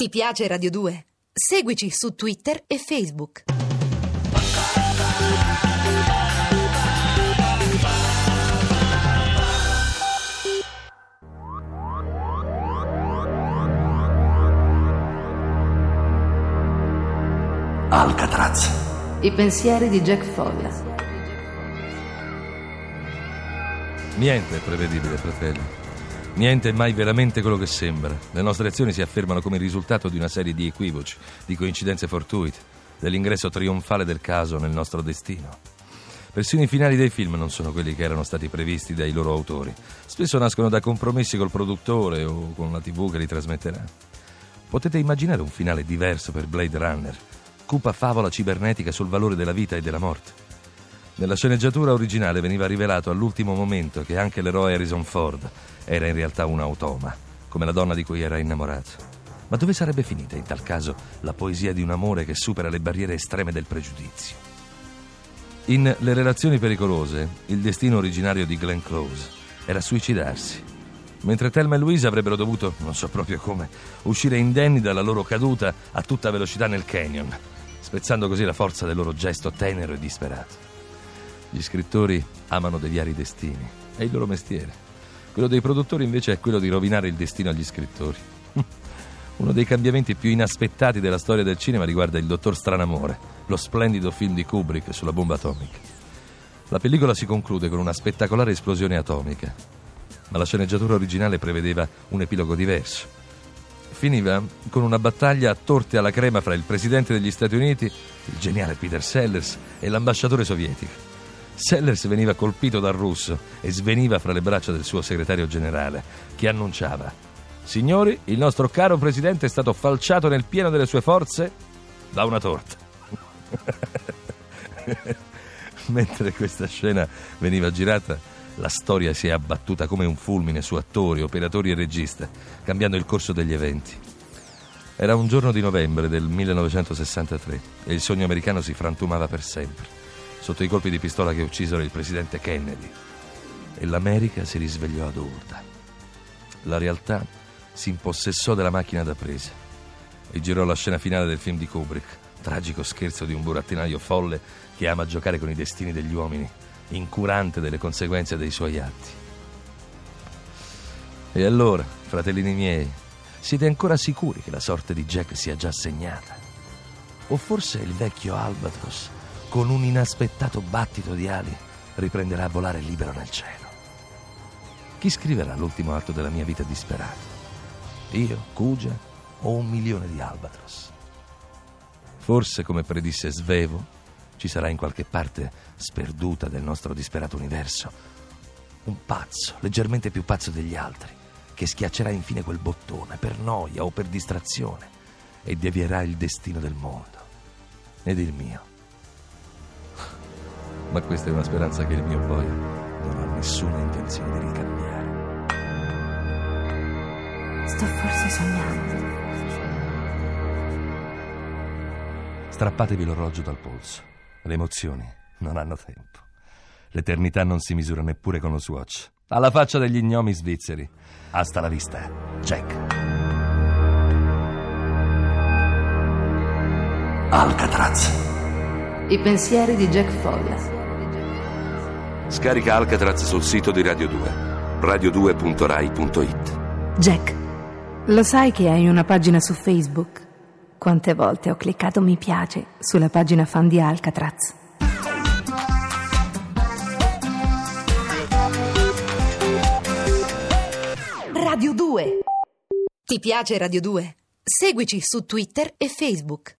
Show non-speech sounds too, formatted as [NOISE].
Ti piace Radio 2? Seguici su Twitter e Facebook. Alcatraz. I pensieri di Jack Folla. Niente è prevedibile, fratelli. Niente è mai veramente quello che sembra. Le nostre azioni si affermano come il risultato di una serie di equivoci, di coincidenze fortuite, dell'ingresso trionfale del caso nel nostro destino. Persino i finali dei film non sono quelli che erano stati previsti dai loro autori. Spesso nascono da compromessi col produttore o con la TV che li trasmetterà. Potete immaginare un finale diverso per Blade Runner, cupa favola cibernetica sul valore della vita e della morte. Nella sceneggiatura originale veniva rivelato all'ultimo momento che anche l'eroe Harrison Ford era in realtà un automa, come la donna di cui era innamorato. Ma dove sarebbe finita in tal caso la poesia di un amore che supera le barriere estreme del pregiudizio? In Le relazioni pericolose, il destino originario di Glenn Close era suicidarsi, mentre Thelma e Louise avrebbero dovuto, non so proprio come, uscire indenni dalla loro caduta a tutta velocità nel canyon, spezzando così la forza del loro gesto tenero e disperato. Gli scrittori amano deviare i destini, è il loro mestiere. Quello dei produttori invece è quello di rovinare il destino agli scrittori. [LAUGHS] Uno dei cambiamenti più inaspettati della storia del cinema riguarda Il Dottor Stranamore, lo splendido film di Kubrick sulla bomba atomica. La pellicola si conclude con una spettacolare esplosione atomica, ma la sceneggiatura originale prevedeva un epilogo diverso. Finiva con una battaglia a torte alla crema fra il presidente degli Stati Uniti, il geniale Peter Sellers, e l'ambasciatore sovietico. Sellers veniva colpito dal russo e sveniva fra le braccia del suo segretario generale, che annunciava: Signori, il nostro caro presidente è stato falciato nel pieno delle sue forze da una torta. [LAUGHS] Mentre questa scena veniva girata, la storia si è abbattuta come un fulmine su attori, operatori e regista, cambiando il corso degli eventi. Era un giorno di novembre del 1963 e il sogno americano si frantumava per sempre, sotto i colpi di pistola che uccisero il presidente Kennedy. E l'America si risvegliò ad urda. La realtà si impossessò della macchina da presa e girò la scena finale del film di Kubrick, tragico scherzo di un burattinaio folle che ama giocare con i destini degli uomini, incurante delle conseguenze dei suoi atti. E allora, fratellini miei, siete ancora sicuri che la sorte di Jack sia già segnata? O forse il vecchio Albatros, con un inaspettato battito di ali, riprenderà a volare libero nel cielo? Chi scriverà l'ultimo atto della mia vita disperata? Io, Cugia o un milione di Albatros? Forse, come predisse Svevo, ci sarà in qualche parte sperduta del nostro disperato universo un pazzo, leggermente più pazzo degli altri, che schiaccerà infine quel bottone per noia o per distrazione e devierà il destino del mondo ed il mio. Ma questa è una speranza che il mio poi non ha nessuna intenzione di ricambiare. Sto forse sognando. Strappatevi l'orologio dal polso. Le emozioni non hanno tempo. L'eternità non si misura neppure con lo swatch. Alla faccia degli gnomi svizzeri. Hasta la vista, Jack. Alcatraz. I pensieri di Jack Folla. Scarica Alcatraz sul sito di Radio 2. radio2.rai.it. Jack, lo sai che hai una pagina su Facebook? Quante volte ho cliccato mi piace sulla pagina fan di Alcatraz? Radio 2. Ti piace Radio 2? Seguici su Twitter e Facebook.